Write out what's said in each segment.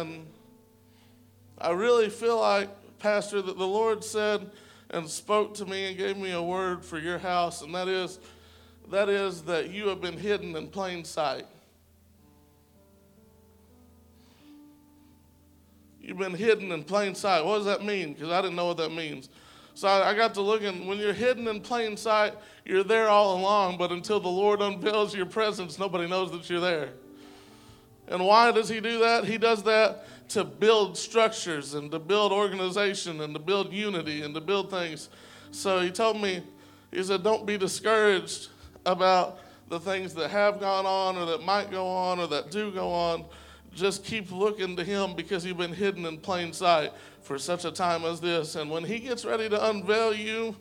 And I really feel like, Pastor, that the Lord said and spoke to me and gave me a word for your house, and that is that is that you have been hidden in plain sight. You've been hidden in plain sight. What does that mean? Because I didn't know what that means. So I, I got to looking. When you're hidden in plain sight, you're there all along, but until the Lord unveils your presence, nobody knows that you're there. And why does He do that? He does that to build structures and to build organization and to build unity and to build things. So He told me, He said, Don't be discouraged about the things that have gone on or that might go on or that do go on just keep looking to him because you've been hidden in plain sight for such a time as this. And when he gets ready to unveil you,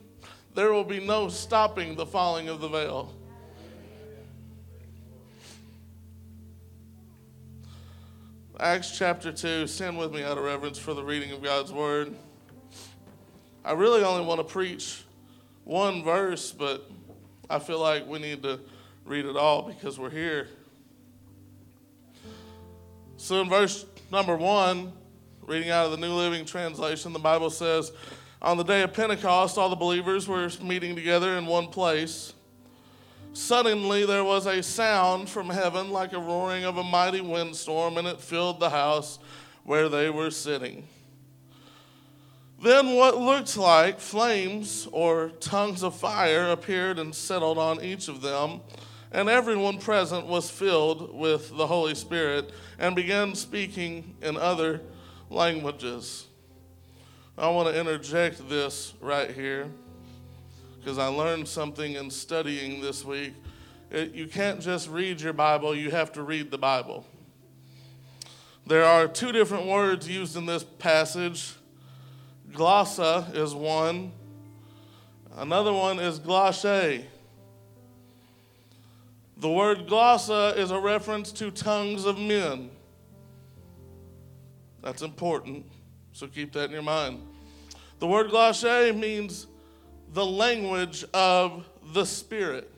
there will be no stopping the falling of the veil. Acts chapter 2, stand with me out of reverence for the reading of God's word. I really only want to preach one verse, but I feel like we need to read it all because we're here. So in verse number one, reading out of the New Living Translation, the Bible says, On the day of Pentecost, all the believers were meeting together in one place. Suddenly there was a sound from heaven like a roaring of a mighty windstorm, and it filled the house where they were sitting. Then what looked like flames or tongues of fire appeared and settled on each of them and everyone present was filled with the Holy Spirit and began speaking in other languages. I want to interject this right here because I learned something in studying this week. It, you can't just read your Bible, you have to read the Bible. There are two different words used in this passage. Glossa is one, another one is glosse. The word glossa is a reference to tongues of men. That's important, so keep that in your mind. The word glosse means the language of the Spirit.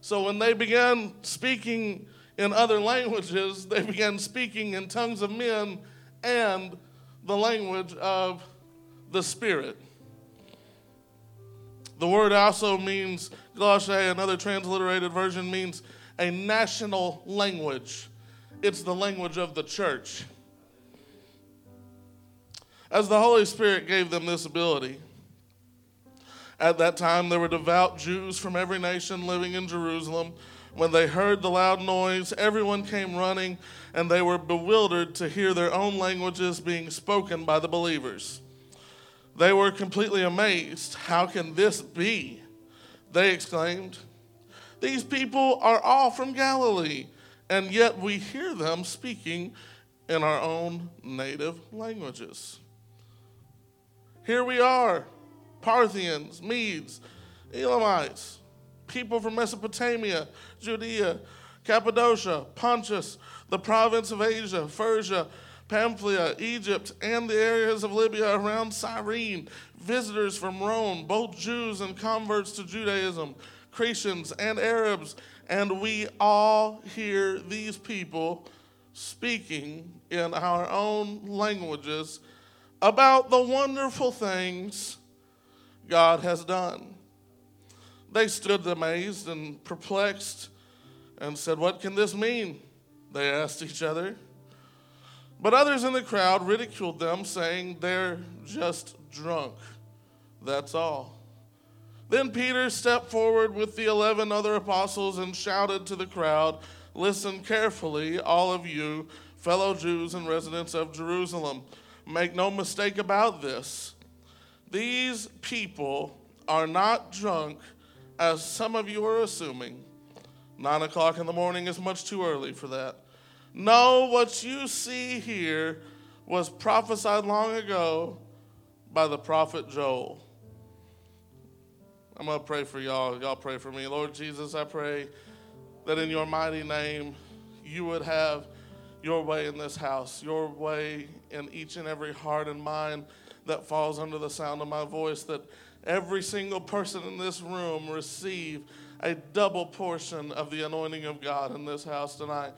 So when they began speaking in other languages, they began speaking in tongues of men and the language of the Spirit. The word also means, glosse, another transliterated version means a national language. It's the language of the church. As the Holy Spirit gave them this ability, at that time there were devout Jews from every nation living in Jerusalem. When they heard the loud noise, everyone came running, and they were bewildered to hear their own languages being spoken by the believers. They were completely amazed. How can this be? They exclaimed. These people are all from Galilee, and yet we hear them speaking in our own native languages. Here we are Parthians, Medes, Elamites, people from Mesopotamia, Judea, Cappadocia, Pontus, the province of Asia, Phrygia Pamphylia, Egypt, and the areas of Libya around Cyrene, visitors from Rome, both Jews and converts to Judaism, Cretans and Arabs, and we all hear these people speaking in our own languages about the wonderful things God has done. They stood amazed and perplexed and said, What can this mean? They asked each other. But others in the crowd ridiculed them, saying, They're just drunk. That's all. Then Peter stepped forward with the eleven other apostles and shouted to the crowd, Listen carefully, all of you, fellow Jews and residents of Jerusalem. Make no mistake about this. These people are not drunk, as some of you are assuming. Nine o'clock in the morning is much too early for that. No, what you see here was prophesied long ago by the prophet Joel. I'm going to pray for y'all. Y'all pray for me. Lord Jesus, I pray that in your mighty name you would have your way in this house, your way in each and every heart and mind that falls under the sound of my voice, that every single person in this room receive a double portion of the anointing of God in this house tonight.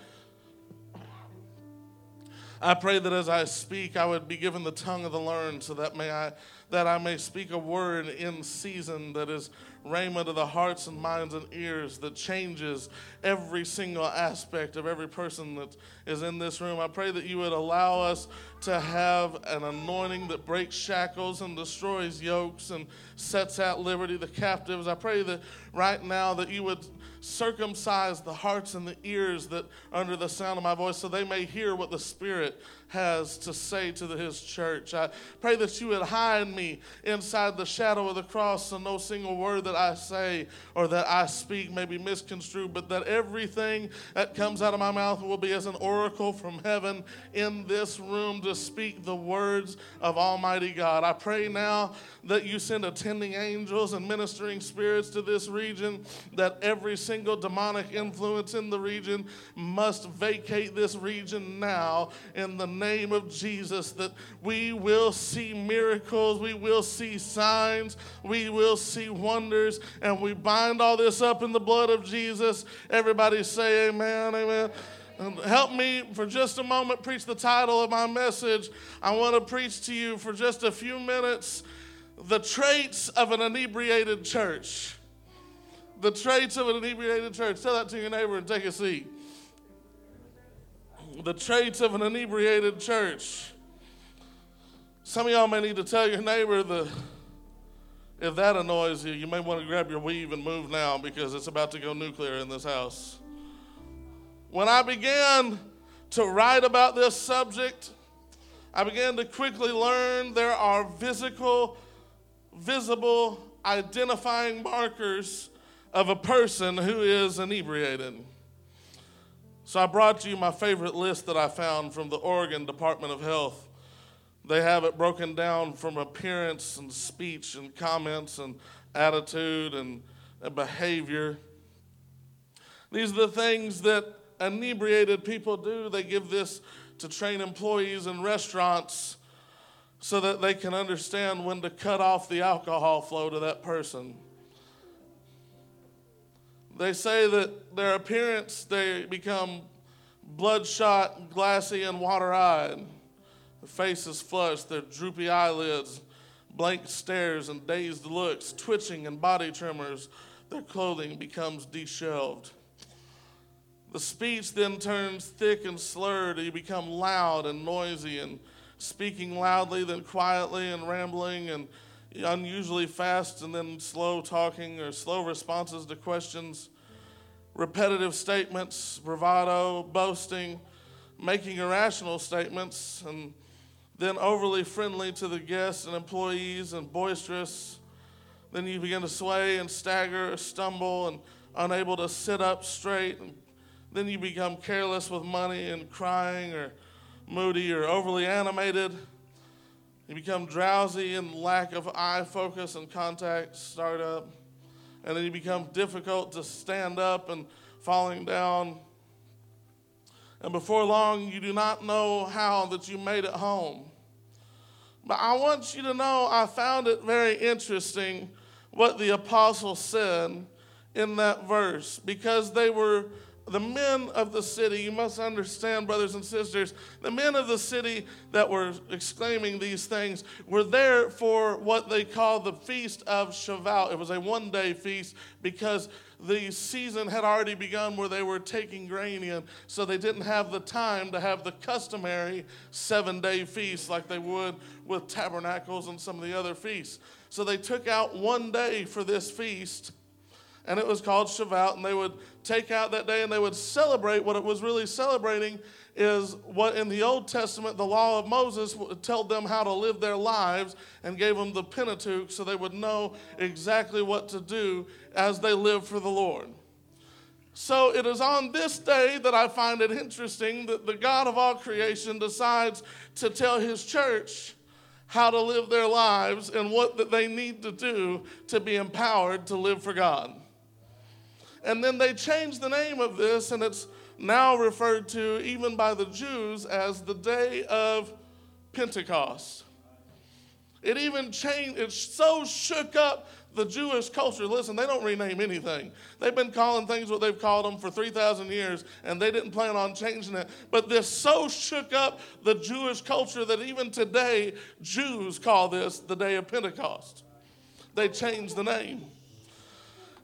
I pray that as I speak, I would be given the tongue of the learned, so that may I that I may speak a word in season that is raiment of the hearts and minds and ears that changes every single aspect of every person that is in this room. I pray that you would allow us to have an anointing that breaks shackles and destroys yokes and sets at liberty the captives. I pray that right now that you would circumcise the hearts and the ears that under the sound of my voice so they may hear what the Spirit has to say to his church. I pray that you would hide me inside the shadow of the cross so no single word that I say or that I speak may be misconstrued, but that everything that comes out of my mouth will be as an oracle from heaven in this room to speak the words of Almighty God. I pray now that you send attending angels and ministering spirits to this region, that every single demonic influence in the region must vacate this region now in the name of Jesus that we will see miracles, we will see signs, we will see wonders, and we bind all this up in the blood of Jesus. Everybody say amen, amen. Um, help me for just a moment preach the title of my message. I want to preach to you for just a few minutes the traits of an inebriated church. The traits of an inebriated church. Tell that to your neighbor and take a seat the traits of an inebriated church. Some of y'all may need to tell your neighbor that if that annoys you, you may want to grab your weave and move now because it's about to go nuclear in this house. When I began to write about this subject, I began to quickly learn there are physical, visible, identifying markers of a person who is inebriated. So I brought you my favorite list that I found from the Oregon Department of Health. They have it broken down from appearance and speech and comments and attitude and, behavior. These are the things that inebriated people do. They give this to train employees in restaurants so that they can understand when to cut off the alcohol flow to that person. They say that their appearance, they become bloodshot, glassy, and water eyed. Their faces flushed, their droopy eyelids, blank stares, and dazed looks, twitching and body tremors. Their clothing becomes deshelved. The speech then turns thick and slurred. You become loud and noisy and speaking loudly, then quietly and rambling and unusually fast and then slow talking or slow responses to questions, repetitive statements, bravado, boasting, making irrational statements, and then overly friendly to the guests and employees and boisterous. Then you begin to sway and stagger, or stumble, and unable to sit up straight. And then you become careless with money and crying or moody or overly animated. You become drowsy and lack of eye focus and contact start up. And then you become difficult to stand up and falling down. And before long, you do not know how that you made it home. But I want you to know I found it very interesting what the apostle said in that verse because they were the men of the city, you must understand, brothers and sisters, the men of the city that were exclaiming these things were there for what they call the Feast of Shavuot. It was a one day feast because the season had already begun where they were taking grain in, so they didn't have the time to have the customary seven day feast like they would with tabernacles and some of the other feasts. So they took out one day for this feast and it was called Shavuot, and they would take out that day and they would celebrate. What it was really celebrating is what in the Old Testament the law of Moses told them how to live their lives and gave them the Pentateuch so they would know exactly what to do as they live for the Lord. So it is on this day that I find it interesting that the God of all creation decides to tell his church how to live their lives and what that they need to do to be empowered to live for God. And then they changed the name of this, and it's now referred to, even by the Jews, as the day of Pentecost. It even changed, it so shook up the Jewish culture. Listen, they don't rename anything. They've been calling things what they've called them for 3,000 years, and they didn't plan on changing it. But this so shook up the Jewish culture that even today, Jews call this the day of Pentecost. They changed the name.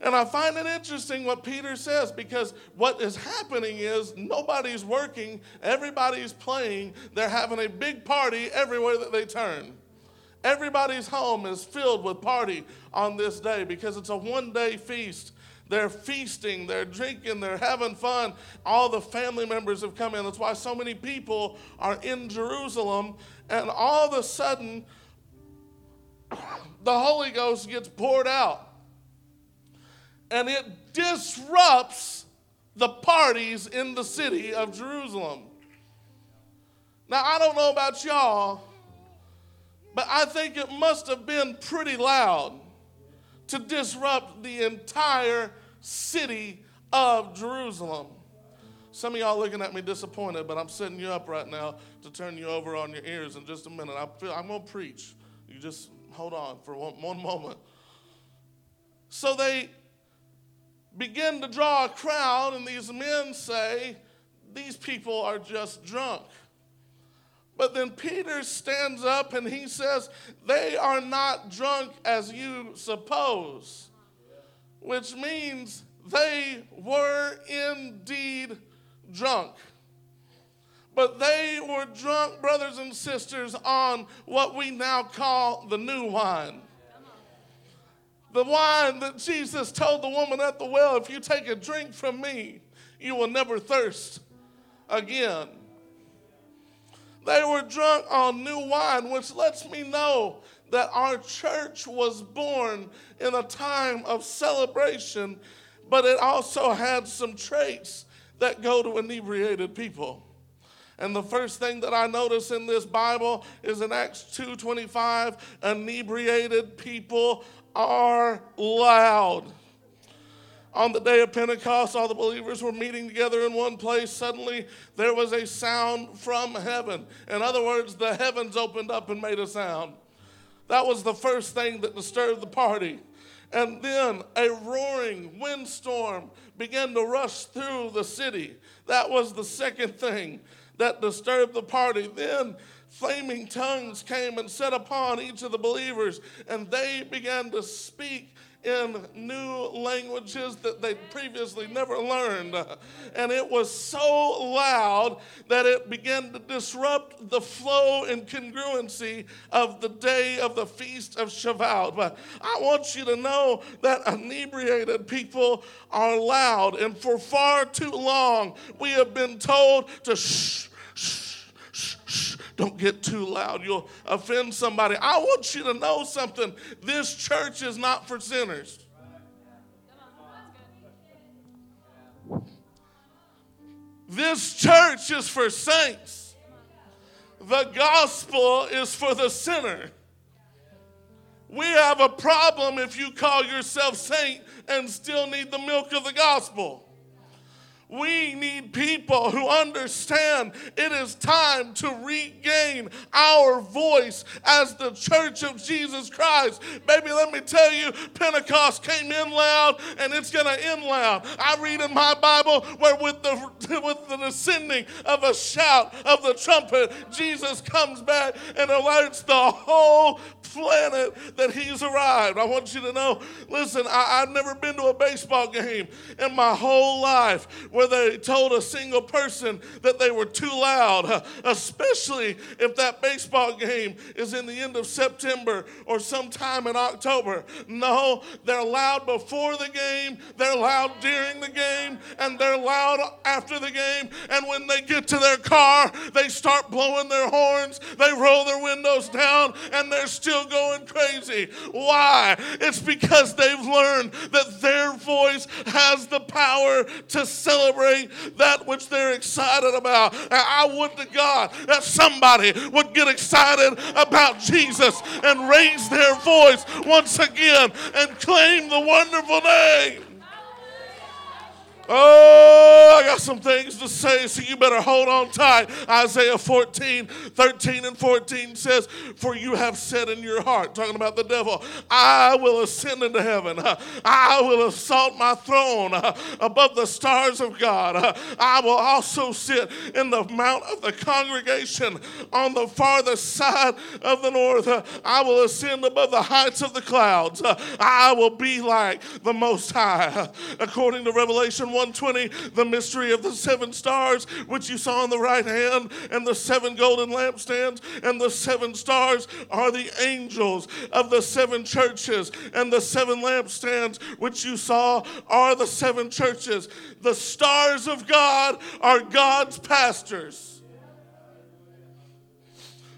And I find it interesting what Peter says because what is happening is nobody's working, everybody's playing, they're having a big party everywhere that they turn. Everybody's home is filled with party on this day because it's a one day feast. They're feasting, they're drinking, they're having fun. All the family members have come in. That's why so many people are in Jerusalem. And all of a sudden, the Holy Ghost gets poured out and it disrupts the parties in the city of Jerusalem. Now, I don't know about y'all, but I think it must have been pretty loud to disrupt the entire city of Jerusalem. Some of y'all looking at me disappointed, but I'm setting you up right now to turn you over on your ears in just a minute. I feel I'm gonna preach. You just hold on for one, one moment. So they begin to draw a crowd, and these men say, These people are just drunk. But then Peter stands up and he says, They are not drunk as you suppose, which means they were indeed drunk. But they were drunk, brothers and sisters, on what we now call the new wine. The wine that Jesus told the woman at the well, if you take a drink from me, you will never thirst again. They were drunk on new wine, which lets me know that our church was born in a time of celebration, but it also had some traits that go to inebriated people. And the first thing that I notice in this Bible is in Acts 2:25, inebriated people are loud. On the day of Pentecost, all the believers were meeting together in one place. Suddenly, there was a sound from heaven. In other words, the heavens opened up and made a sound. That was the first thing that disturbed the party. And then a roaring windstorm began to rush through the city. That was the second thing that disturbed the party. Then flaming tongues came and set upon each of the believers, and they began to speak in new languages that they'd previously never learned. And it was so loud that it began to disrupt the flow and congruency of the day of the feast of Shavuot. But I want you to know that inebriated people are loud, and for far too long we have been told to shh don't get too loud. You'll offend somebody. I want you to know something. This church is not for sinners. This church is for saints. The gospel is for the sinner. We have a problem if you call yourself saint and still need the milk of the gospel. We need people who understand it is time to regain our voice as the church of Jesus Christ. Baby, let me tell you, Pentecost came in loud and it's going to end loud. I read in my Bible where with the with the descending of a shout of the trumpet, Jesus comes back and alerts the whole planet that he's arrived. I want you to know, listen, I, I've never been to a baseball game in my whole life where they told a single person that they were too loud, especially if that baseball game is in the end of September or sometime in October. No, they're loud before the game, they're loud during the game, and they're loud after the game. And when they get to their car, they start blowing their horns, they roll their windows down, and they're still going crazy. Why? It's because they've learned that their voice has the power to celebrate that which they're excited about. I would to God that somebody would get excited about Jesus and raise their voice once again and claim the wonderful name Oh, I got some things to say, so you better hold on tight. Isaiah 14, 13 and 14 says, For you have said in your heart, talking about the devil, I will ascend into heaven. I will assault my throne above the stars of God. I will also sit in the mount of the congregation on the farthest side of the north. I will ascend above the heights of the clouds. I will be like the Most High. According to Revelation 120, the mystery of the seven stars, which you saw on the right hand, and the seven golden lampstands, and the seven stars are the angels of the seven churches, and the seven lampstands, which you saw, are the seven churches. The stars of God are God's pastors.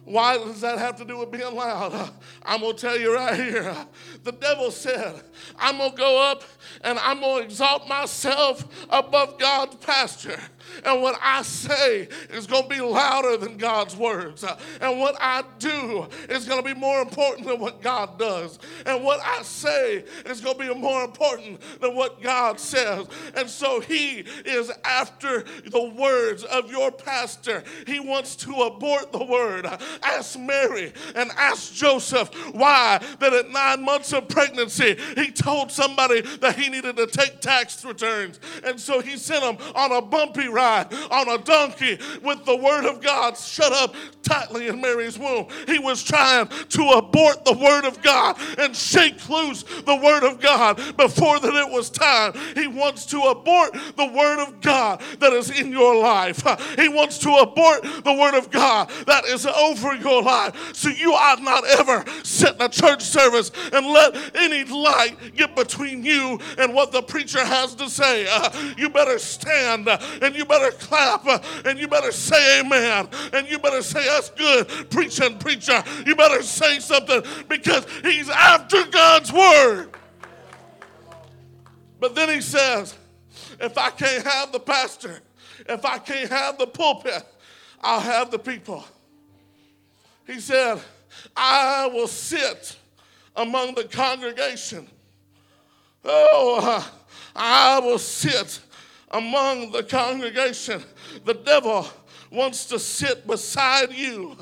Why does that have to do with being loud? I'm going to tell you right here. The devil said, I'm going to go up and I'm going to exalt myself above God's pasture. And what I say is going to be louder than God's words. And what I do is going to be more important than what God does. And what I say is going to be more important than what God says. And so he is after the words of your pastor. He wants to abort the word. Ask Mary and ask Joseph why that at nine months of pregnancy he told somebody that he needed to take tax returns. And so he sent him on a bumpy ride on a donkey with the word of God shut up tightly in Mary's womb. He was trying to abort the word of God and shake loose the word of God before that it was time. He wants to abort the word of God that is in your life. He wants to abort the word of God that is over your life. So you ought not ever sit in a church service and let any light get between you and what the preacher has to say. Uh, you better stand and you better clap uh, and you better say amen and you better say that's good preaching preacher. You better say something because he's after God's word. But then he says, if I can't have the pastor, if I can't have the pulpit, I'll have the people. He said, I will sit among the congregation. Oh, uh, I will sit among the congregation. The devil wants to sit beside you.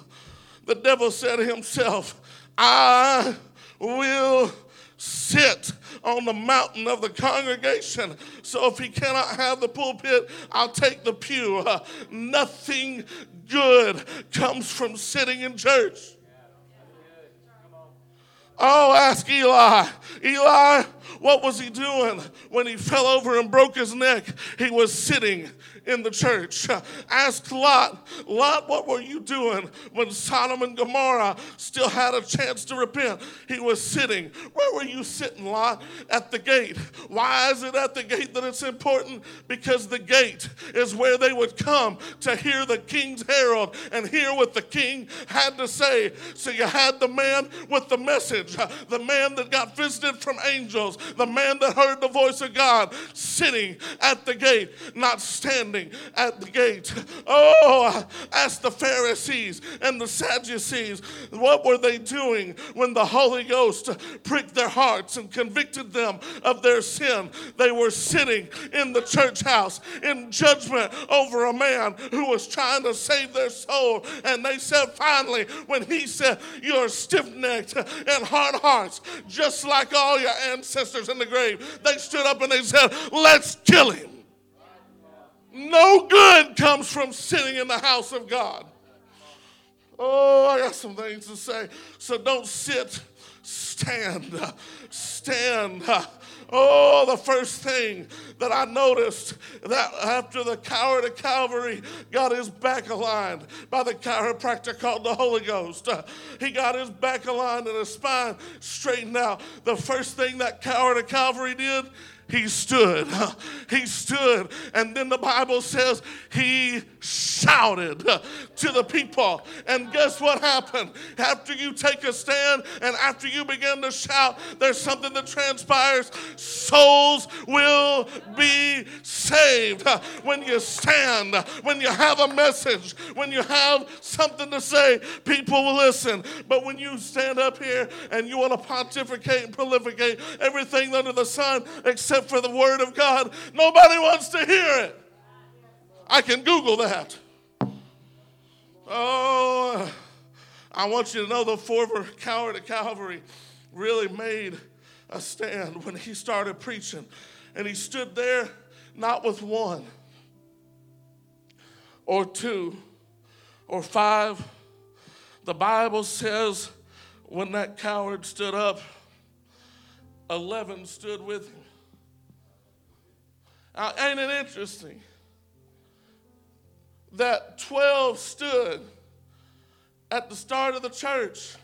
The devil said to himself, I will sit on the mountain of the congregation. So if he cannot have the pulpit, I'll take the pew. Nothing good comes from sitting in church. Oh, ask Eli. Eli, what was he doing when he fell over and broke his neck? He was sitting in the church. Ask Lot, Lot, what were you doing when Sodom and Gomorrah still had a chance to repent? He was sitting. Where were you sitting, Lot? At the gate. Why is it at the gate that it's important? Because the gate is where they would come to hear the king's herald and hear what the king had to say. So you had the man with the message, the man that got visited from angels, the man that heard the voice of God sitting at the gate, not standing standing at the gate. Oh, ask the Pharisees and the Sadducees, what were they doing when the Holy Ghost pricked their hearts and convicted them of their sin? They were sitting in the church house in judgment over a man who was trying to save their soul. And they said, finally, when he said, You're stiff necked and hard hearts, just like all your ancestors in the grave, they stood up and they said, Let's kill him. No good comes from sitting in the house of God. Oh, I got some things to say. So don't sit, stand, stand. Oh, the first thing that I noticed that after the coward of Calvary got his back aligned by the chiropractor called the Holy Ghost. Uh, he got his back aligned and his spine straightened out. The first thing that coward of Calvary did, he stood. He stood. And then the Bible says he shouted to the people. And guess what happened? After you take a stand and after you begin to shout, there's something that transpires. Souls will be saved. When you stand, when you have a message, when you have something to say, people will listen. But when you stand up here and you want to pontificate and prolificate everything under the sun except for the word of God, nobody wants to hear it. I can Google that. Oh, I want you to know the former coward at Calvary really made a stand when he started preaching. And he stood there not with one or two or five. The Bible says when that coward stood up, 11 stood with him. Now, ain't it interesting? that 12 stood at the start of the church.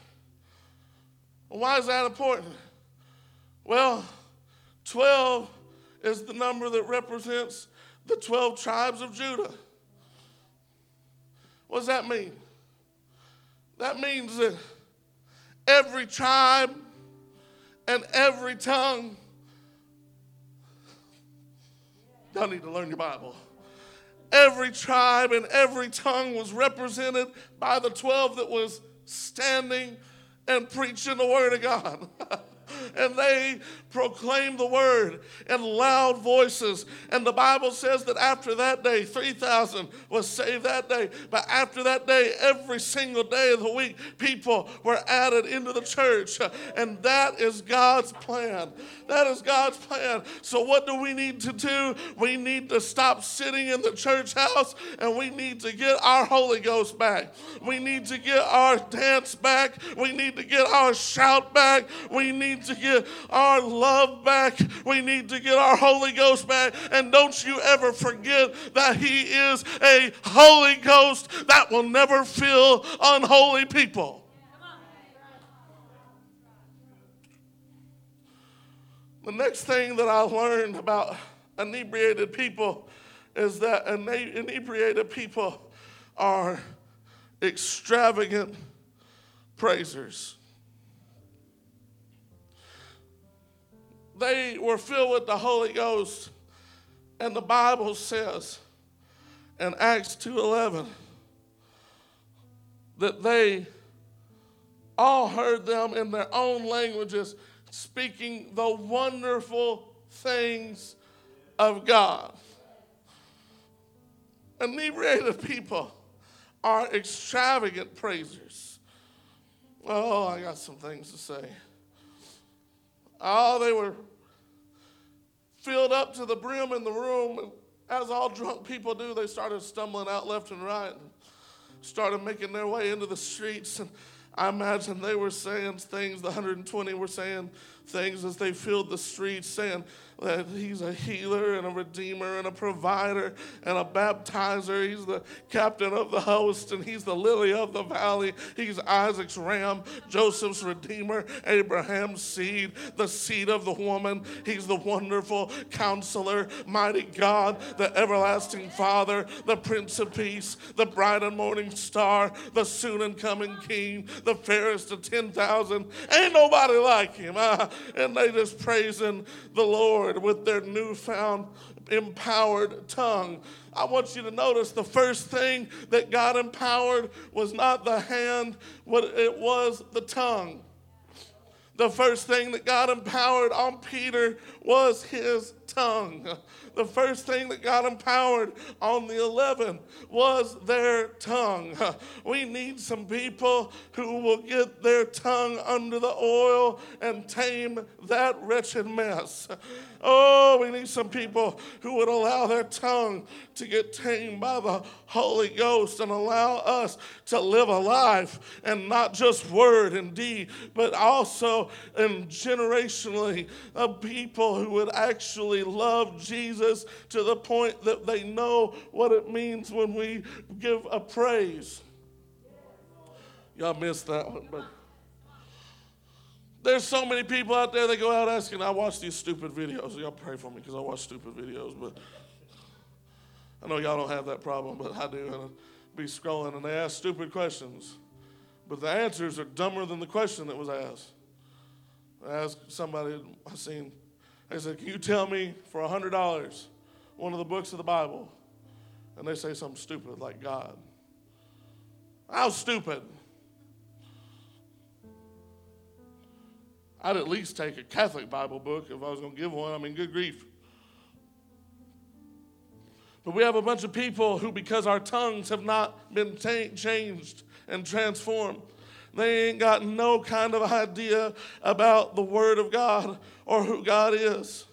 Why is that important? Well, 12 is the number that represents the 12 tribes of Judah. What does that mean? That means that every tribe and every tongue, y'all need to learn your Bible every tribe and every tongue was represented by the 12 that was standing and preaching the word of God. and they proclaimed the word in loud voices. And the Bible says that after that day, 3,000 was saved that day. But after that day, every single day of the week, people were added into the church. And that is God's plan. That is God's plan. So, what do we need to do? We need to stop sitting in the church house and we need to get our Holy Ghost back. We need to get our dance back. We need to get our shout back. We need to get our love back. We need to get our Holy Ghost back. And don't you ever forget that He is a Holy Ghost that will never fill unholy people. The next thing that I learned about inebriated people is that inebriated people are extravagant praisers. They were filled with the Holy Ghost. And the Bible says in Acts 2:11 that they all heard them in their own languages speaking the wonderful things of God. Inebriated people are extravagant praisers. Oh, I got some things to say. Oh, they were filled up to the brim in the room. And as all drunk people do, they started stumbling out left and right and started making their way into the streets. And I imagine they were saying things, the 120 were saying things as they filled the streets, saying, that he's a healer and a redeemer and a provider and a baptizer. He's the captain of the host and he's the lily of the valley. He's Isaac's ram, Joseph's redeemer, Abraham's seed, the seed of the woman. He's the wonderful counselor, mighty God, the everlasting Father, the Prince of Peace, the bright and morning star, the soon and coming King, the fairest of 10,000. Ain't nobody like him. Uh, and they just praising the Lord with their newfound empowered tongue. I want you to notice the first thing that God empowered was not the hand, what it was the tongue. The first thing that God empowered on Peter was his tongue. The first thing that got empowered on the 11 was their tongue. We need some people who will get their tongue under the oil and tame that wretched mess. Oh, we need some people who would allow their tongue to get tamed by the Holy Ghost and allow us to live a life and not just word and deed, but also and generationally of people who would actually love Jesus to the point that they know what it means when we give a praise. Y'all missed that one, but. There's so many people out there that go out asking. I watch these stupid videos. Y'all pray for me because I watch stupid videos, but I know y'all don't have that problem, but I do. And I be scrolling and they ask stupid questions, but the answers are dumber than the question that was asked. I asked somebody I seen, I said, Can you tell me for $100 one of the books of the Bible? And they say something stupid like God. How stupid. I'd at least take a Catholic Bible book if I was going to give one. I mean, good grief. But we have a bunch of people who, because our tongues have not been t- changed and transformed, they ain't got no kind of idea about the Word of God or who God is.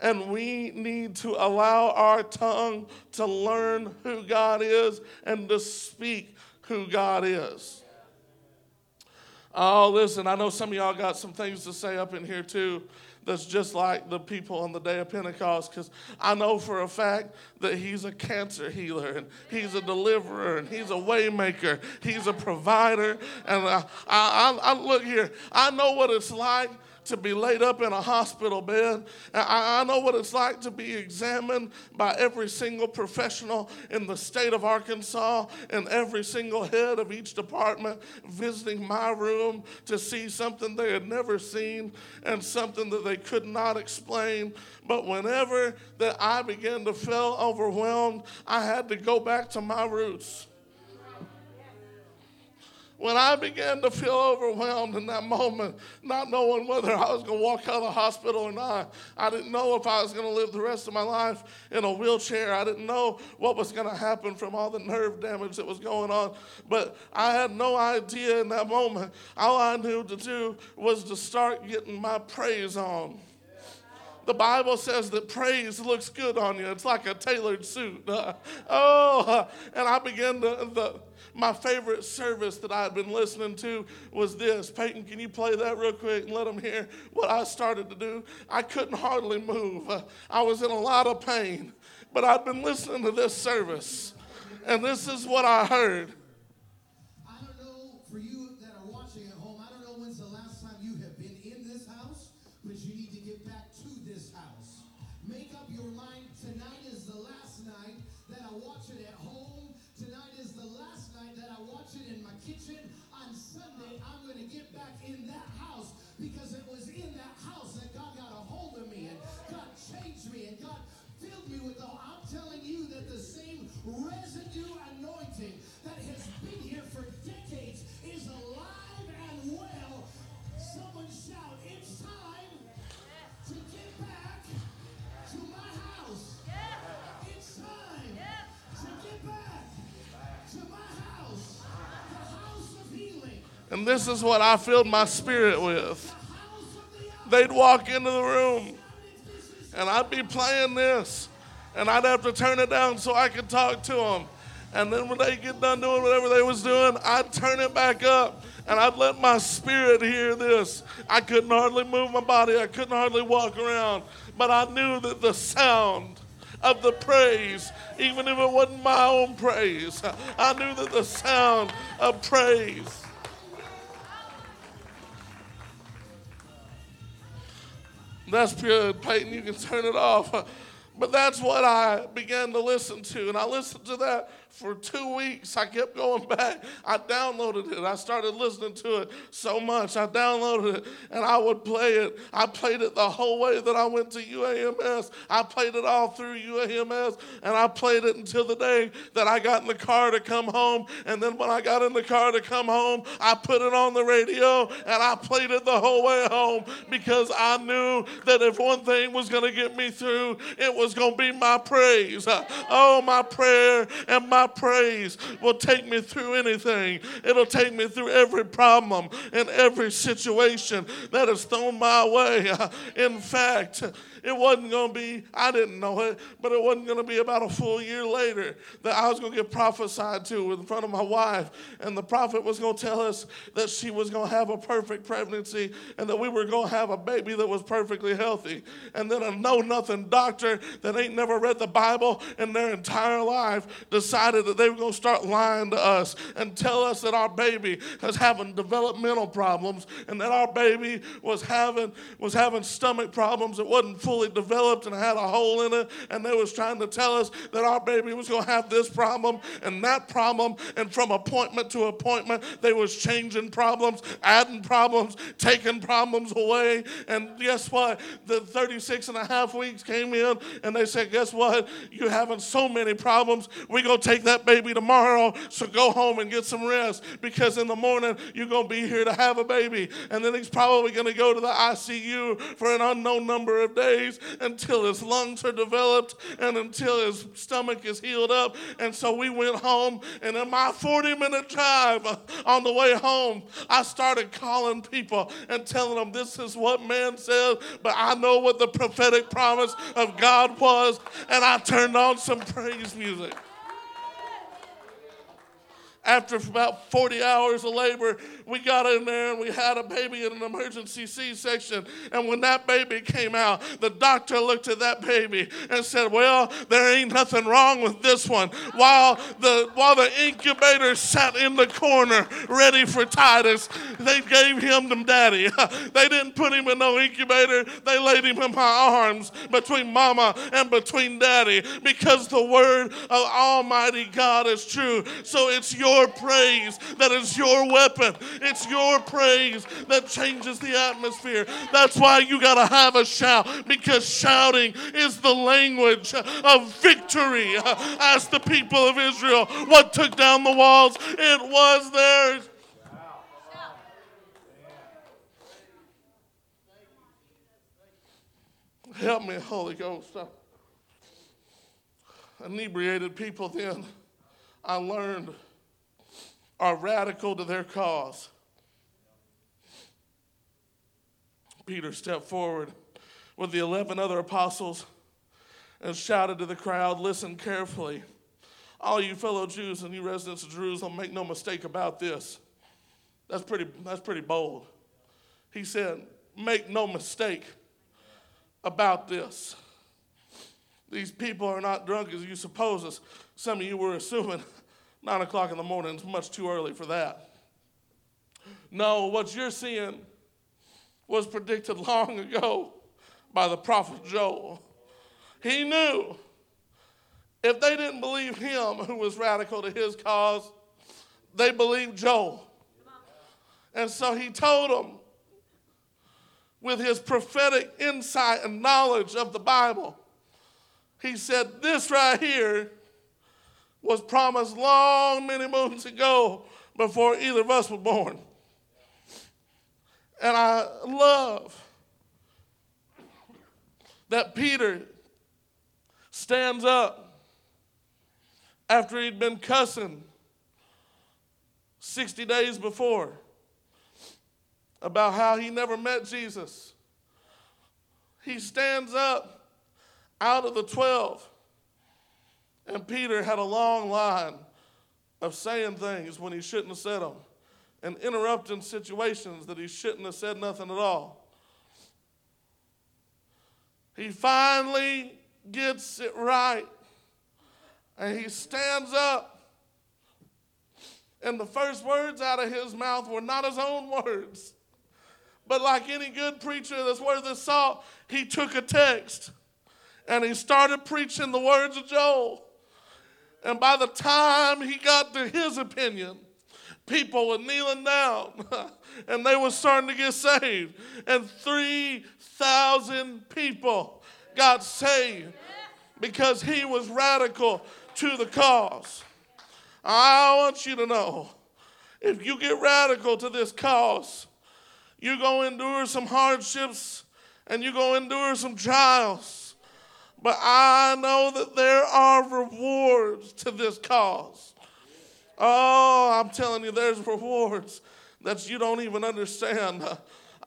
And we need to allow our tongue to learn who God is and to speak who God is. Oh, listen, I know some of y'all got some things to say up in here too that's just like the people on the day of Pentecost because I know for a fact that he's a cancer healer and he's a deliverer and he's a waymaker, he's a provider. And I, I, I look here, I know what it's like to be laid up in a hospital bed. I, I know what it's like to be examined by every single professional in the state of Arkansas and every single head of each department visiting my room to see something they had never seen and something that they could not explain. But whenever that I began to feel overwhelmed, I had to go back to my roots when I began to feel overwhelmed in that moment, not knowing whether I was going to walk out of the hospital or not, I didn't know if I was going to live the rest of my life in a wheelchair. I didn't know what was going to happen from all the nerve damage that was going on. But I had no idea in that moment. All I knew to do was to start getting my praise on the Bible says that praise looks good on you. It's like a tailored suit. Uh, oh, and I began to, the, my favorite service that I had been listening to was this. Peyton, can you play that real quick and let them hear what I started to do? I couldn't hardly move. Uh, I was in a lot of pain, but I'd been listening to this service, and this is what I heard. This is what I filled my spirit with. They'd walk into the room and I'd be playing this and I'd have to turn it down so I could talk to them. And then when they get done doing whatever they was doing, I'd turn it back up and I'd let my spirit hear this. I couldn't hardly move my body. I couldn't hardly walk around. But I knew that the sound of the praise, even if it wasn't my own praise, I knew that the sound of praise That's pure Peyton. You can turn it off. But that's what I began to listen to. And I listened to that for two weeks. I kept going back. I downloaded it. I started listening to it so much. I downloaded it and I would play it. I played it the whole way that I went to UAMS. I played it all through UAMS and I played it until the day that I got in the car to come home. And then when I got in the car to come home, I put it on the radio and I played it the whole way home because I knew that if one thing was going to get me through, it was going to be my praise. Oh, my prayer and my praise will take me through anything. It'll take me through every problem and every situation that is thrown my way. In fact, it wasn't going to be, I didn't know it, but it wasn't going to be about a full year later that I was going to get prophesied to in front of my wife. And the prophet was going to tell us that she was going to have a perfect pregnancy and that we were going to have a baby that was perfectly healthy. And then a know nothing doctor that ain't never read the Bible in their entire life decided that they were going to start lying to us and tell us that our baby was having developmental problems and that our baby was having was having stomach problems that wasn't fully developed and had a hole in it and they was trying to tell us that our baby was going to have this problem and that problem and from appointment to appointment they was changing problems adding problems taking problems away. And guess what? The 36 and a half weeks came in and they said guess what? You're having so many problems. We're going to take that baby tomorrow. So go home and get some rest because in the morning you're going to be here to have a baby. And then he's probably going to go to the icu for an unknown number of days until his lungs are developed and until his stomach is healed up. And so we went home and in my 40 minute drive on the way home i started calling people and telling them this is what man says but i know what the prophetic promise of god was. And i turned on some praise music after about 40 hours of labor, we got in there and we had a baby in an emergency C section. And when that baby came out, the doctor looked at that baby and said, Well, there ain't nothing wrong with this one. While the, while the incubator sat in the corner ready for Titus, they gave him to daddy. they didn't put him in no incubator, they laid him in my arms between mama and between daddy because the word of Almighty God is true. So it's your your praise that is your weapon. It's your praise that changes the atmosphere. That's why you got to have a shout because shouting is the language of victory. Ask the people of Israel what took down the walls, it was theirs. Help me, Holy Ghost. Inebriated people, then I learned are radical to their cause. Peter stepped forward with the 11 other apostles and shouted to the crowd Listen carefully. All you fellow Jews and you residents of Jerusalem, make no mistake about this. That's pretty, that's pretty bold. He said, Make no mistake about this. These people are not drunk as you suppose, as some of you were assuming. Nine o'clock in the morning is much too early for that. No, what you're seeing was predicted long ago by the prophet Joel. He knew if they didn't believe him, who was radical to his cause, they believed Joel. And so he told them with his prophetic insight and knowledge of the Bible, he said, This right here was promised long many moons ago before either of us was born. And I love that Peter stands up after he'd been cussing 60 days before about how he never met Jesus. He stands up out of the 12 and Peter had a long line of saying things when he shouldn't have said them and interrupting situations that he shouldn't have said nothing at all. He finally gets it right and he stands up. And the first words out of his mouth were not his own words. But like any good preacher that's worth his salt, he took a text and he started preaching the words of Joel. And by the time he got to his opinion, people were kneeling down and they were starting to get saved. And 3,000 people got saved because he was radical to the cause. I want you to know if you get radical to this cause, you're going to endure some hardships and you're going to endure some trials. But I know that there are rewards to this cause. Oh, I'm telling you, there's rewards that you don't even understand.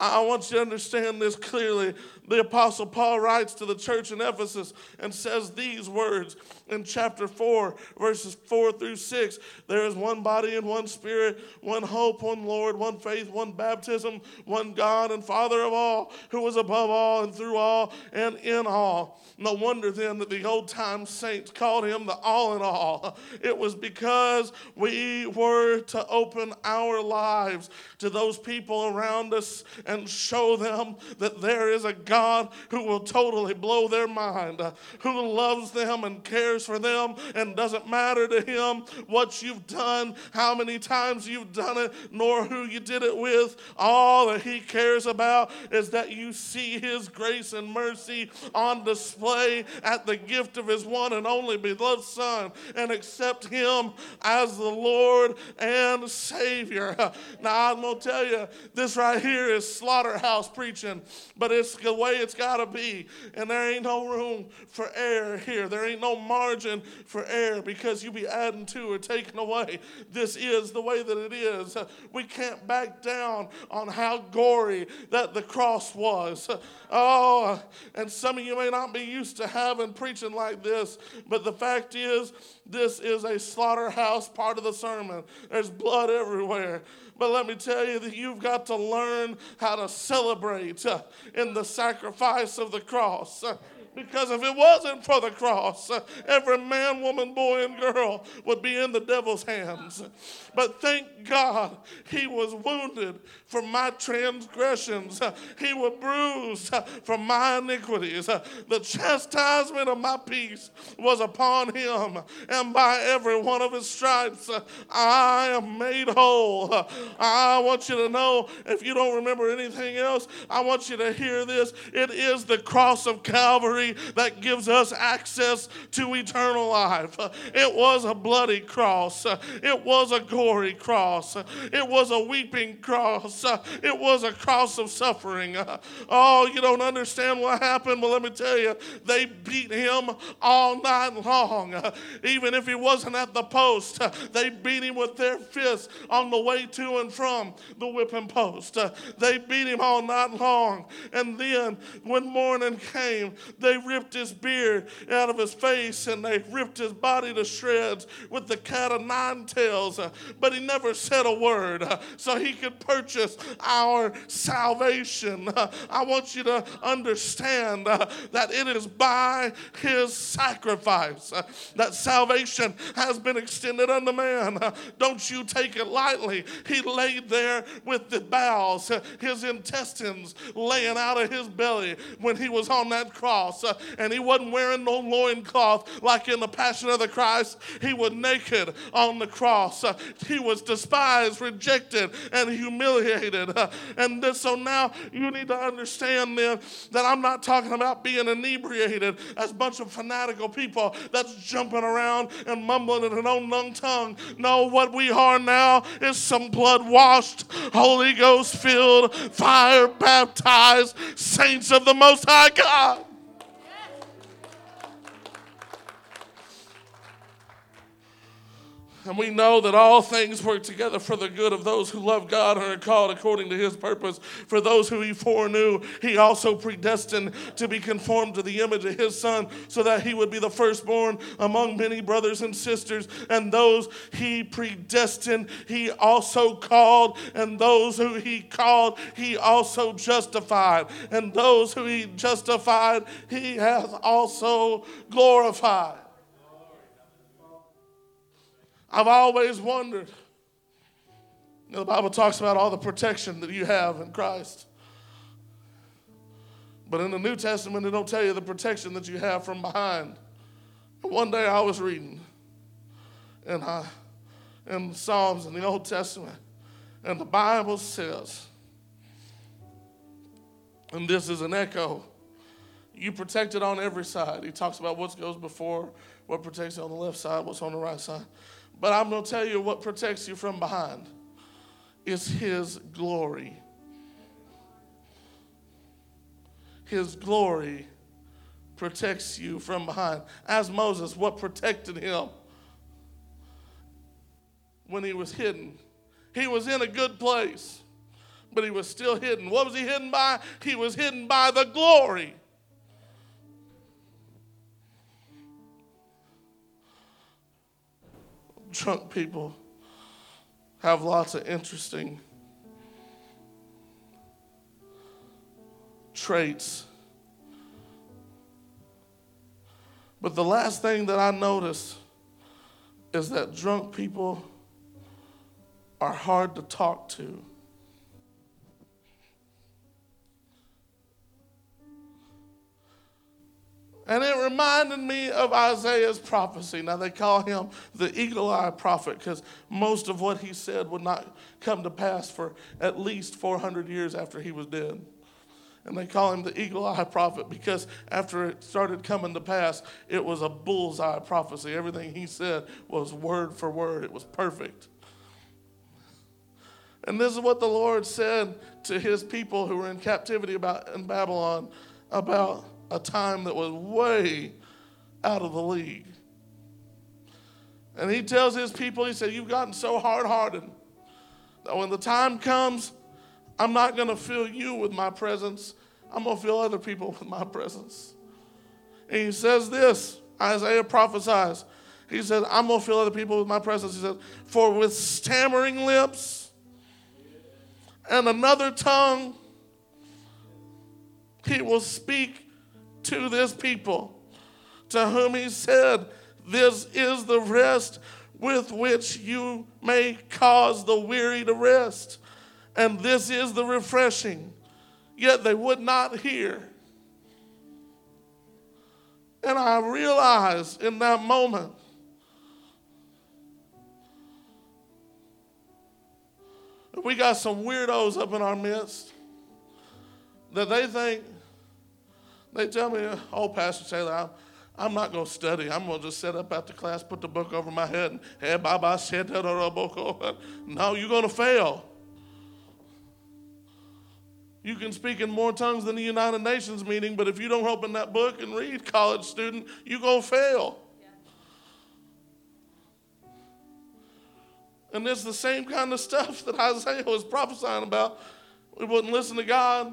I want you to understand this clearly. The Apostle Paul writes to the church in Ephesus and says these words in chapter 4, verses 4 through 6. There is one body and one spirit, one hope, one Lord, one faith, one baptism, one God and Father of all, who is above all and through all and in all. No wonder then that the old time saints called him the all in all. It was because we were to open our lives to those people around us and show them that there is a God who will totally blow their mind, who loves them and cares for them, and doesn't matter to him what you've done, how many times you've done it, nor who you did it with. All that he cares about is that you see his grace and mercy on display at the gift of his one and only beloved Son and accept him as the Lord and Savior. Now, I'm going to tell you, this right here is slaughterhouse preaching, but it's the way it's got to be. And there ain't no room for error here. There ain't no margin for error because you be adding to or taking away. This is the way that it is. We can't back down on how gory that the cross was. Oh, and some of you may not be used to having preaching like this, but the fact is, this is a slaughterhouse part of the sermon. There's blood everywhere. But let me tell you that you've got to learn how to celebrate uh, in the sacrifice of the cross. Because if it wasn't for the cross, every man, woman, boy, and girl would be in the devil's hands. But thank God he was wounded for my transgressions, he was bruised for my iniquities. The chastisement of my peace was upon him, and by every one of his stripes, I am made whole. I want you to know if you don't remember anything else, I want you to hear this. It is the cross of Calvary that gives us access to eternal life. It was a bloody cross, it was a gory cross, it was a weeping cross, it was a cross of suffering. Oh, you don't understand what happened? Well, let me tell you, they beat him all night long. Even if he wasn't at the post, they beat him with their fists on the way to and from the whipping post. They beat him all night long. And then when morning came, they ripped his beard out of his face and they ripped his body to shreds with the cat of nine tails. Uh, but he never said a word uh, so he could purchase our salvation. Uh, I want you to understand that it is by his sacrifice that salvation has been extended unto man. Don't you take it lightly. He laid there with the bowels, his intestines laying out of his belly when he was on that cross and he wasn't wearing no loincloth like in the Passion of the Christ. He was naked on the cross. Uh, he was despised, rejected, and humiliated. Uh, and this, so now you need to understand then that I'm not talking about being inebriated as a bunch of fanatical people that's jumping around and mumbling in an unknown tongue. No, what we are now is some blood washed, Holy Ghost filled, fire baptized saints of the Most High God. And we know that all things work together for the good of those who love God and are called according to his purpose. For those who he foreknew, he also predestined to be conformed to the image of his son, so that he would be the firstborn among many brothers and sisters. And those he predestined, he also called. And those who he called, he also justified. And those who he justified, he hath also glorified. I've always wondered. You know, the Bible talks about all the protection that you have in Christ. But in the New Testament, it don't tell you the protection that you have from behind. And One day I was reading in, uh, in Psalms in the Old Testament, and the Bible says, and this is an echo, you protected on every side. He talks about what goes before, what protects you on the left side, what's on the right side. But I'm going to tell you what protects you from behind is His glory. His glory protects you from behind. As Moses, what protected him when he was hidden? He was in a good place, but he was still hidden. What was he hidden by? He was hidden by the glory. Drunk people have lots of interesting traits. But the last thing that I notice is that drunk people are hard to talk to. And it reminded me of Isaiah's prophecy. Now, they call him the eagle eye prophet because most of what he said would not come to pass for at least 400 years after he was dead. And they call him the eagle eye prophet because after it started coming to pass, it was a bullseye prophecy. Everything he said was word for word, it was perfect. And this is what the Lord said to his people who were in captivity about, in Babylon about a time that was way out of the league. And he tells his people, he said, You've gotten so hard hearted that when the time comes, I'm not going to fill you with my presence. I'm going to fill other people with my presence. And he says this Isaiah prophesies. He said, I'm going to fill other people with my presence. He said, For with stammering lips and another tongue, he will speak to this people, to whom he said, This is the rest with which you may cause the weary to rest, and this is the refreshing. Yet they would not hear. And I realized in that moment that we got some weirdos up in our midst that they think they tell me, oh, Pastor Taylor, I'm, I'm not going to study. I'm going to just sit up the class, put the book over my head, and eh, hey, Baba said No, you're going to fail. You can speak in more tongues than the United Nations meeting, but if you don't open that book and read, college student, you're going to fail. And it's the same kind of stuff that Isaiah was prophesying about. We wouldn't listen to God.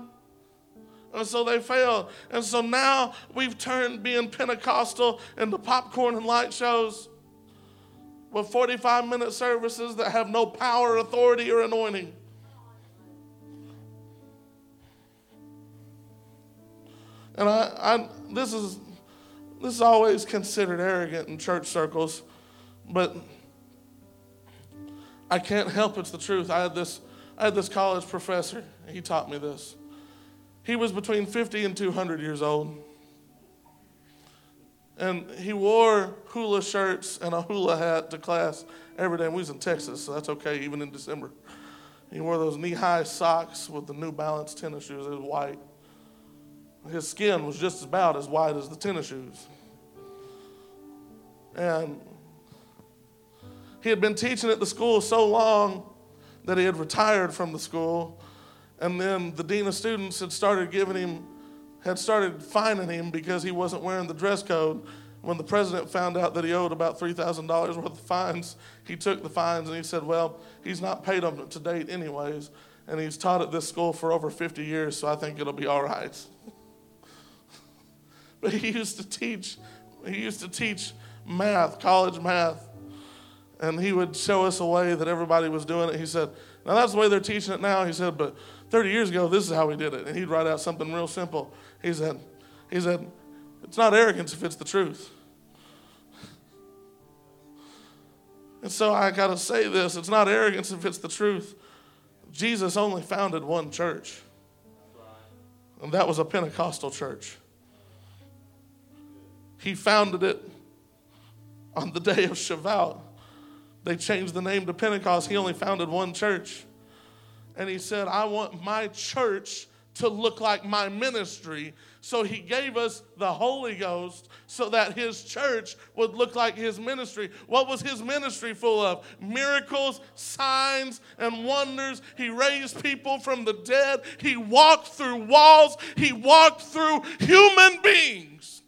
And so they failed. And so now we've turned being Pentecostal into popcorn and light shows with 45 minute services that have no power, authority, or anointing. And I, I this is this is always considered arrogant in church circles, but I can't help it's the truth. I had this I had this college professor, he taught me this. He was between 50 and 200 years old. And he wore hula shirts and a hula hat to class every day. And we was in Texas, so that's okay, even in December. He wore those knee-high socks with the New Balance tennis shoes. It was white. His skin was just about as white as the tennis shoes. And he had been teaching at the school so long that he had retired from the school and then the dean of students had started giving him, had started fining him because he wasn't wearing the dress code. When the president found out that he owed about $3,000 worth of fines, he took the fines and he said, Well, he's not paid them to date, anyways. And he's taught at this school for over 50 years, so I think it'll be all right. but he used to teach, he used to teach math, college math. And he would show us a way that everybody was doing it. He said, Now that's the way they're teaching it now. He said, But 30 years ago, this is how we did it. And he'd write out something real simple. He said, he said, it's not arrogance if it's the truth. And so I got to say this it's not arrogance if it's the truth. Jesus only founded one church, and that was a Pentecostal church. He founded it on the day of Shavuot. They changed the name to Pentecost. He only founded one church and he said, I want my church to look like my ministry. So he gave us the Holy Ghost so that his church would look like his ministry. What was his ministry full of? Miracles, signs, and wonders. He raised people from the dead. He walked through walls. He walked through human beings.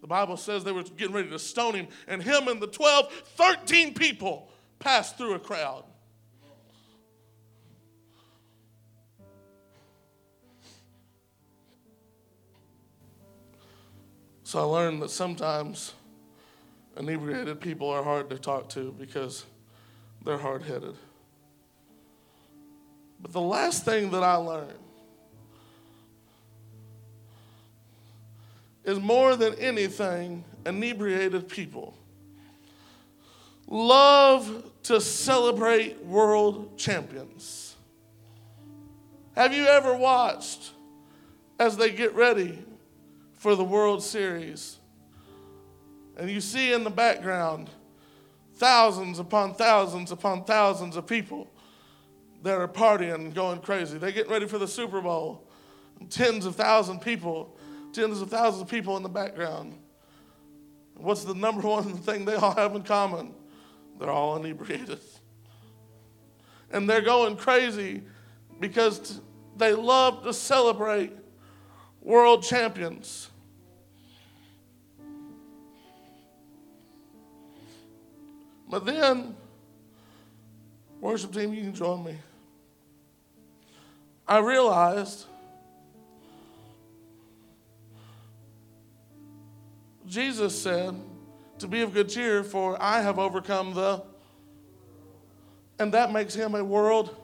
The Bible says they were getting ready to stone him, and him and the 12, 13 people passed through a crowd. So I learned that sometimes inebriated people are hard to talk to because they're hard headed. But the last thing that I learned is more than anything, inebriated people love to celebrate world champions. Have you ever watched as they get ready for the World Series? And you see in the background thousands upon thousands upon thousands of people that are partying and going crazy. They're getting ready for the Super Bowl. Tens of thousands of people, tens of thousands of people in the background. What's the number one thing they all have in common? They're all inebriated. And they're going crazy because they love to celebrate world champions. But then, worship team, you can join me. I realized Jesus said to be of good cheer, for I have overcome the. And that makes him a world.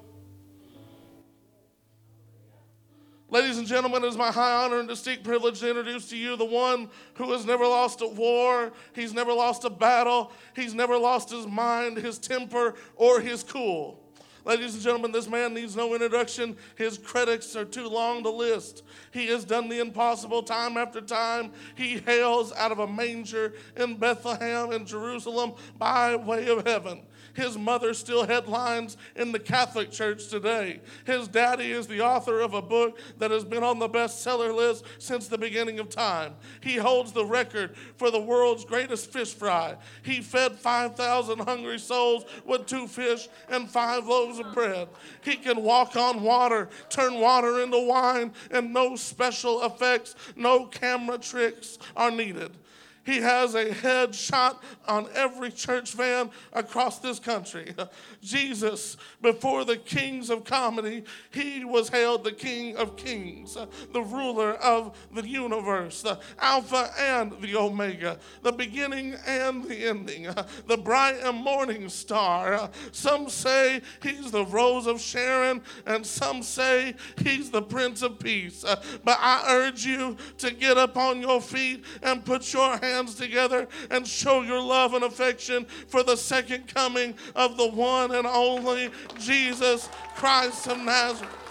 Ladies and gentlemen, it is my high honor and distinct privilege to introduce to you the one who has never lost a war, he's never lost a battle, he's never lost his mind, his temper, or his cool. Ladies and gentlemen, this man needs no introduction. His credits are too long to list. He has done the impossible time after time. He hails out of a manger in Bethlehem in Jerusalem by way of heaven. His mother still headlines in the Catholic Church today. His daddy is the author of a book that has been on the bestseller list since the beginning of time. He holds the record for the world's greatest fish fry. He fed 5,000 hungry souls with two fish and five loaves of bread. He can walk on water, turn water into wine, and no special effects, no camera tricks are needed. He has a headshot on every church van across this country. Jesus, before the kings of comedy, he was hailed the King of Kings, the ruler of the universe, the Alpha and the Omega, the beginning and the ending, the bright and morning star. Some say he's the Rose of Sharon, and some say he's the Prince of Peace. But I urge you to get up on your feet and put your hands hands together and show your love and affection for the second coming of the one and only Jesus Christ of Nazareth.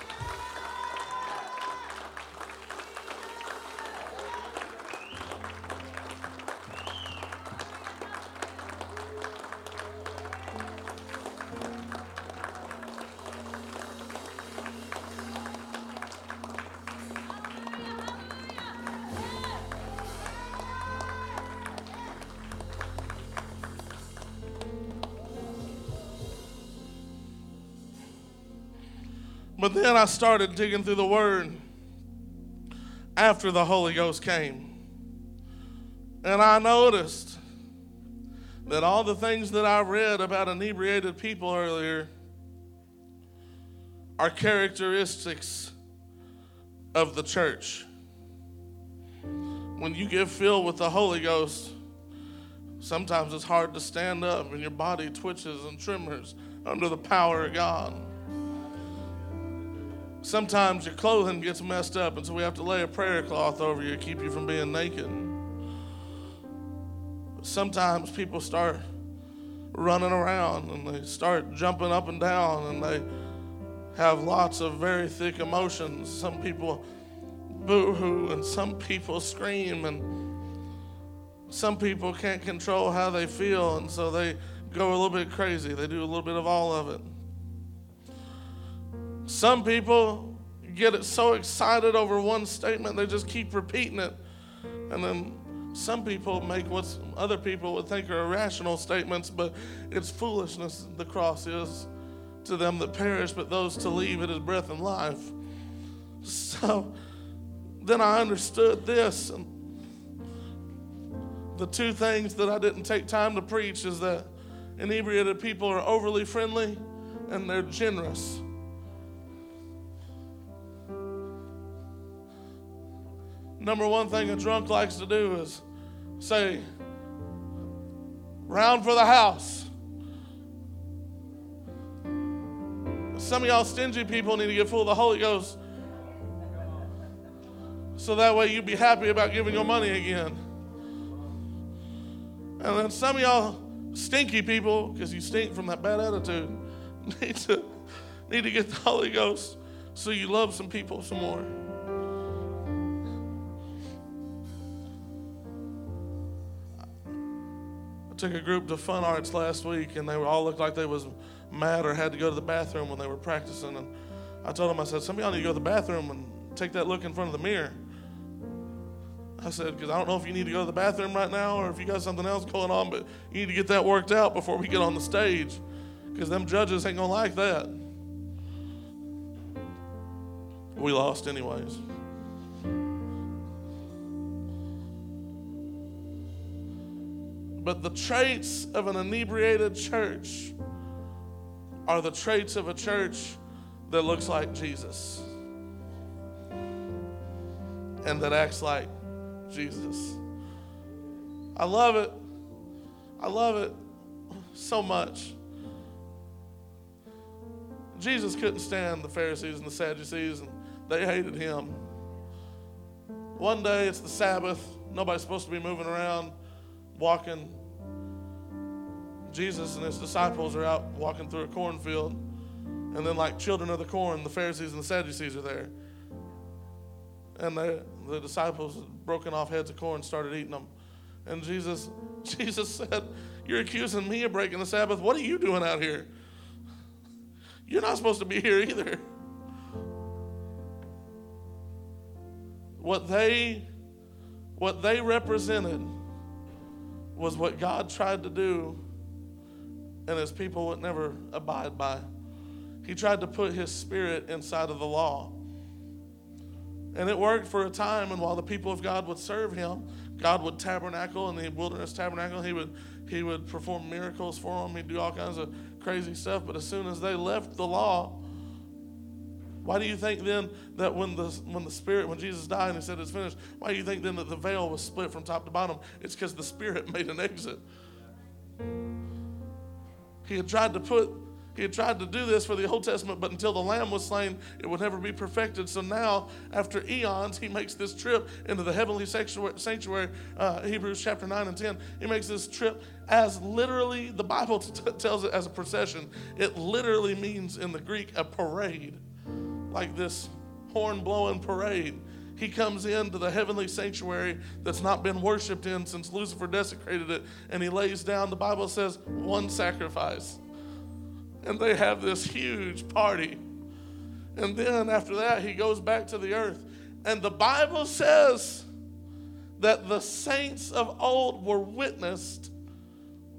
Then I started digging through the Word after the Holy Ghost came. And I noticed that all the things that I read about inebriated people earlier are characteristics of the church. When you get filled with the Holy Ghost, sometimes it's hard to stand up and your body twitches and tremors under the power of God. Sometimes your clothing gets messed up, and so we have to lay a prayer cloth over you to keep you from being naked. Sometimes people start running around and they start jumping up and down and they have lots of very thick emotions. Some people boo hoo and some people scream and some people can't control how they feel and so they go a little bit crazy. They do a little bit of all of it. Some people get so excited over one statement, they just keep repeating it. And then some people make what other people would think are irrational statements, but it's foolishness. The cross is to them that perish, but those to leave it is breath and life. So then I understood this. And the two things that I didn't take time to preach is that inebriated people are overly friendly and they're generous. Number one thing a drunk likes to do is say, round for the house. Some of y'all stingy people need to get full of the Holy Ghost so that way you would be happy about giving your money again. And then some of y'all stinky people, because you stink from that bad attitude, need to need to get the Holy Ghost so you love some people some more. Took a group to Fun Arts last week, and they all looked like they was mad or had to go to the bathroom when they were practicing. And I told them, I said, some of y'all need to go to the bathroom and take that look in front of the mirror. I said, because I don't know if you need to go to the bathroom right now or if you got something else going on, but you need to get that worked out before we get on the stage because them judges ain't to like that. We lost, anyways. But the traits of an inebriated church are the traits of a church that looks like Jesus and that acts like Jesus. I love it. I love it so much. Jesus couldn't stand the Pharisees and the Sadducees, and they hated him. One day it's the Sabbath, nobody's supposed to be moving around, walking. Jesus and his disciples are out walking through a cornfield, and then, like children of the corn, the Pharisees and the Sadducees are there. And the, the disciples had broken off heads of corn started eating them. And Jesus, Jesus said, You're accusing me of breaking the Sabbath. What are you doing out here? You're not supposed to be here either. What they what they represented was what God tried to do and his people would never abide by. He tried to put his spirit inside of the law. And it worked for a time, and while the people of God would serve him, God would tabernacle in the wilderness tabernacle. He would, he would perform miracles for them. He'd do all kinds of crazy stuff. But as soon as they left the law, why do you think then that when the when the spirit when Jesus died and he said it's finished, why do you think then that the veil was split from top to bottom? It's because the spirit made an exit. He had tried to put he had tried to do this for the Old Testament, but until the Lamb was slain, it would never be perfected. So now, after eons, he makes this trip into the heavenly sanctuary, uh, Hebrews chapter 9 and 10. He makes this trip as literally, the Bible t- tells it as a procession. It literally means in the Greek a parade, like this horn blowing parade. He comes into the heavenly sanctuary that's not been worshiped in since Lucifer desecrated it, and he lays down, the Bible says, one sacrifice and they have this huge party. And then after that, he goes back to the earth. And the Bible says that the saints of old were witnessed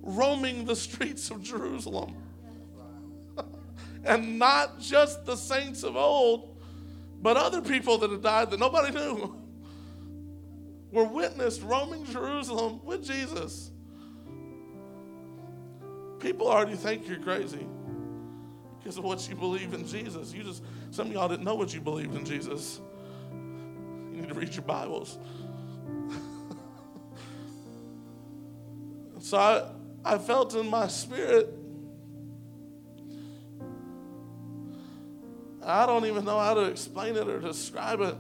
roaming the streets of Jerusalem. And not just the saints of old, but other people that had died that nobody knew were witnessed roaming Jerusalem with Jesus. People already think you're crazy because of what you believe in Jesus. You just some of y'all didn't know what you believed in Jesus. You need to read your Bibles. so I, I felt in my spirit. I don't even know how to explain it or describe it,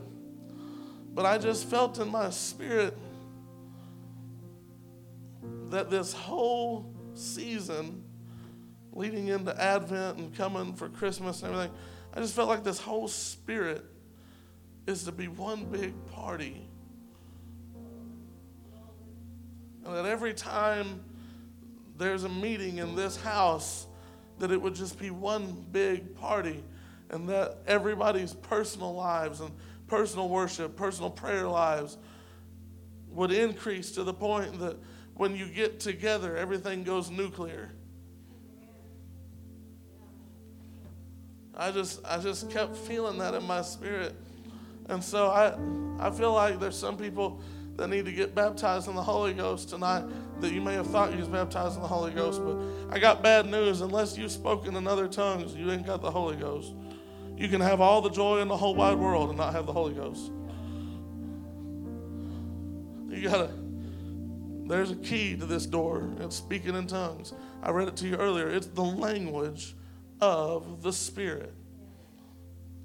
but I just felt in my spirit that this whole season leading into Advent and coming for Christmas and everything, I just felt like this whole spirit is to be one big party. And that every time there's a meeting in this house, that it would just be one big party. And that everybody's personal lives and personal worship, personal prayer lives would increase to the point that when you get together, everything goes nuclear. I just I just kept feeling that in my spirit. And so I I feel like there's some people that need to get baptized in the Holy Ghost tonight that you may have thought you was baptized in the Holy Ghost, but I got bad news. Unless you've spoken in other tongues, you ain't got the Holy Ghost. You can have all the joy in the whole wide world and not have the Holy Ghost. You gotta, there's a key to this door. It's speaking in tongues. I read it to you earlier. It's the language of the Spirit.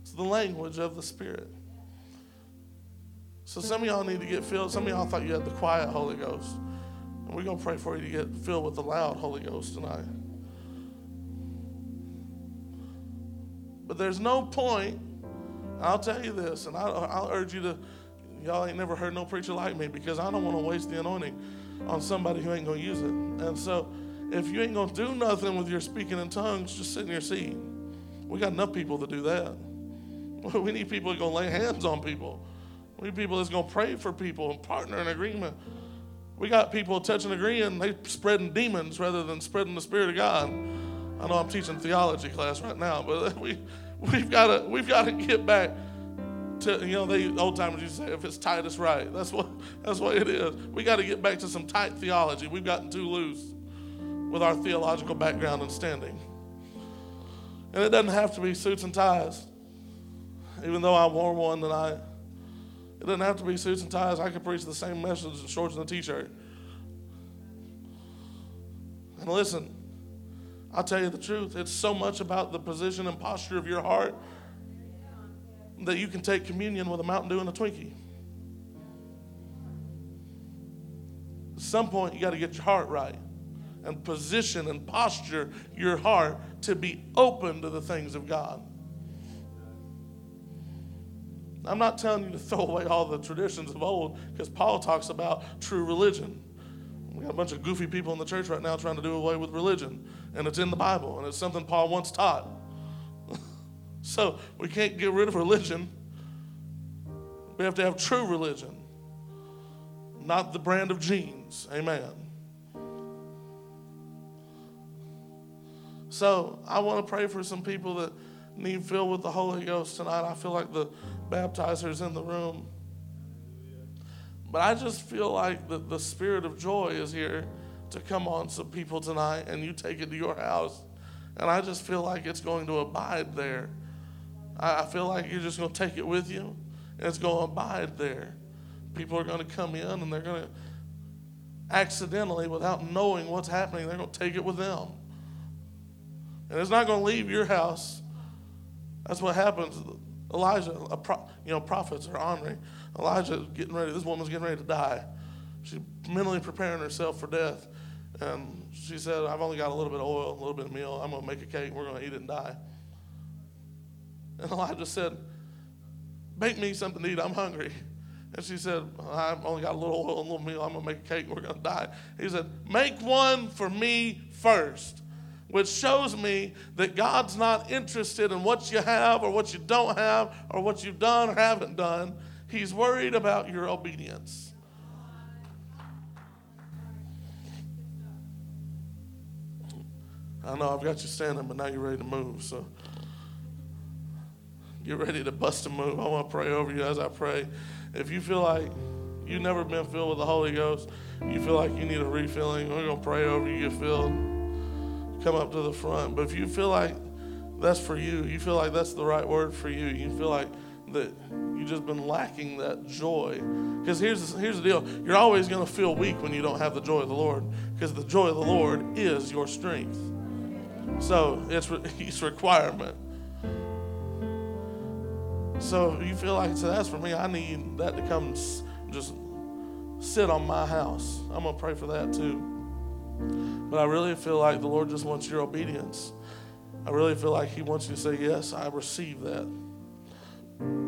It's the language of the Spirit. So some of y'all need to get filled. Some of y'all thought you had the quiet Holy Ghost. And we're to pray for you to get filled with the loud Holy Ghost tonight. But there's no point, I'll tell you this, and I'll, I'll urge you to, y'all ain't never heard no preacher like me because I don't want to waste the anointing on somebody who ain't going to use it. And so if you ain't going to do nothing with your speaking in tongues, just sit in your seat. We got enough people to do that. We need people that are going to lay hands on people. We need people that's going to pray for people and partner in agreement. We got people touching agreeing, they spreading demons rather than spreading the Spirit of God. I know I'm teaching theology class right now, but we we've got to we've to get back to you know the old timers used to say if it's tight it's right. That's what that's what it is. We got to get back to some tight theology. We've gotten too loose with our theological background and standing. And it doesn't have to be suits and ties. Even though I wore one tonight. It doesn't have to be suits and ties. I could preach the same message in shorts and a t-shirt. And listen, I'll tell you the truth. It's so much about the position and posture of your heart that you can take communion with a Mountain Dew and a Twinkie. At some point, you got to get your heart right and position and posture your heart to be open to the things of God. I'm not telling you to throw away all the traditions of old because Paul talks about true religion. We got a bunch of goofy people in the church right now trying to do away with religion, and it's in the Bible, and it's something Paul once taught. so we can't get rid of religion. We have to have true religion, not the brand of jeans. Amen. So I want to pray for some people that need filled with the Holy Ghost tonight. I feel like the baptizers in the room. But I just feel like the, the spirit of joy is here to come on some people tonight, and you take it to your house. And I just feel like it's going to abide there. I, feel like you're just going to take it with you, and it's going to abide there. People are going to come in, and they're going to accidentally, without knowing what's happening, they're going to take it with them. And it's not going to leave your house. That's what happens. Elijah, pro, you know, prophets are honoring. Elijah getting ready. This woman's getting ready to die. She's mentally preparing herself for death. And she said, I've only got a little bit of oil, a little bit of meal. I'm going to make a cake. We're going to eat it and die. And Elijah said, Make me something to eat. I'm hungry. And she said, I've only got a little oil and a little meal. I'm going to make a cake. We're going to die. He said, Make one for me first which shows me that God's not interested in what you have or what you don't have or what you've done or haven't done. He's worried about your obedience. I know I've got you standing, but now you're ready to move. So get ready to bust a move. I want to pray over you as I pray. If you feel like you've never been filled with the Holy Ghost, you feel like you need a refilling, we're going to pray over you, get filled come up to the front. But if you feel like that's for you, you feel like that's the right word for you, you feel like that you've just been lacking that joy. Because here's, here's the deal you're always going to feel weak when you don't have the joy of the Lord, because the joy of the Lord is your strength. So it's, it's requirement. So you feel like, so that's for me. I need that to come just sit on my house. I'm going to pray for that too. But I really feel like the Lord just wants your obedience. I really feel like He wants you to say, Yes, I receive that.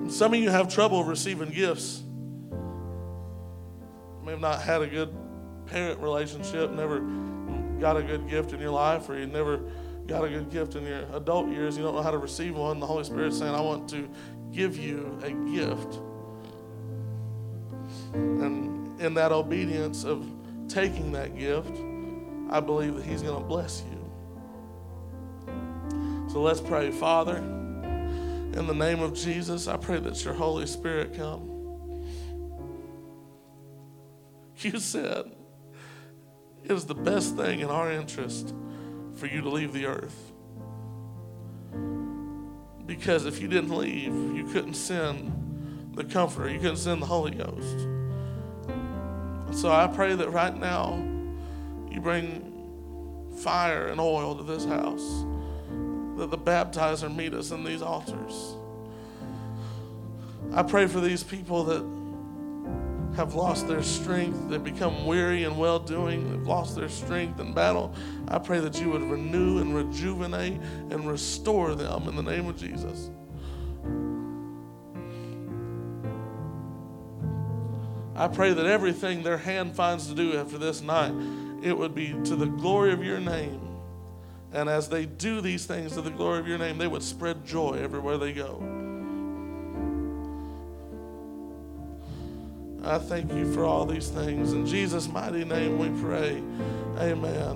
Some of you have trouble receiving gifts. You may have not had a good parent relationship, never got a good gift in your life, or you never got a good gift in your adult years. You don't know how to receive one. The Holy Spirit's saying, I want to give you a gift. And in that obedience of taking that gift, I believe that He's going to bless you. So let's pray. Father, in the name of Jesus, I pray that your Holy Spirit come. You said it is the best thing in our interest for you to leave the earth. Because if you didn't leave, you couldn't send the Comforter, you couldn't send the Holy Ghost. So I pray that right now you bring fire and oil to this house, that the baptizer meet us in these altars. I pray for these people that have lost their strength, they've become weary and well doing, they've lost their strength in battle. I pray that you would renew and rejuvenate and restore them in the name of Jesus. I pray that everything their hand finds to do after this night, it would be to the glory of your name. And as they do these things to the glory of your name, they would spread joy everywhere they go. I thank you for all these things. In Jesus' mighty name we pray. Amen.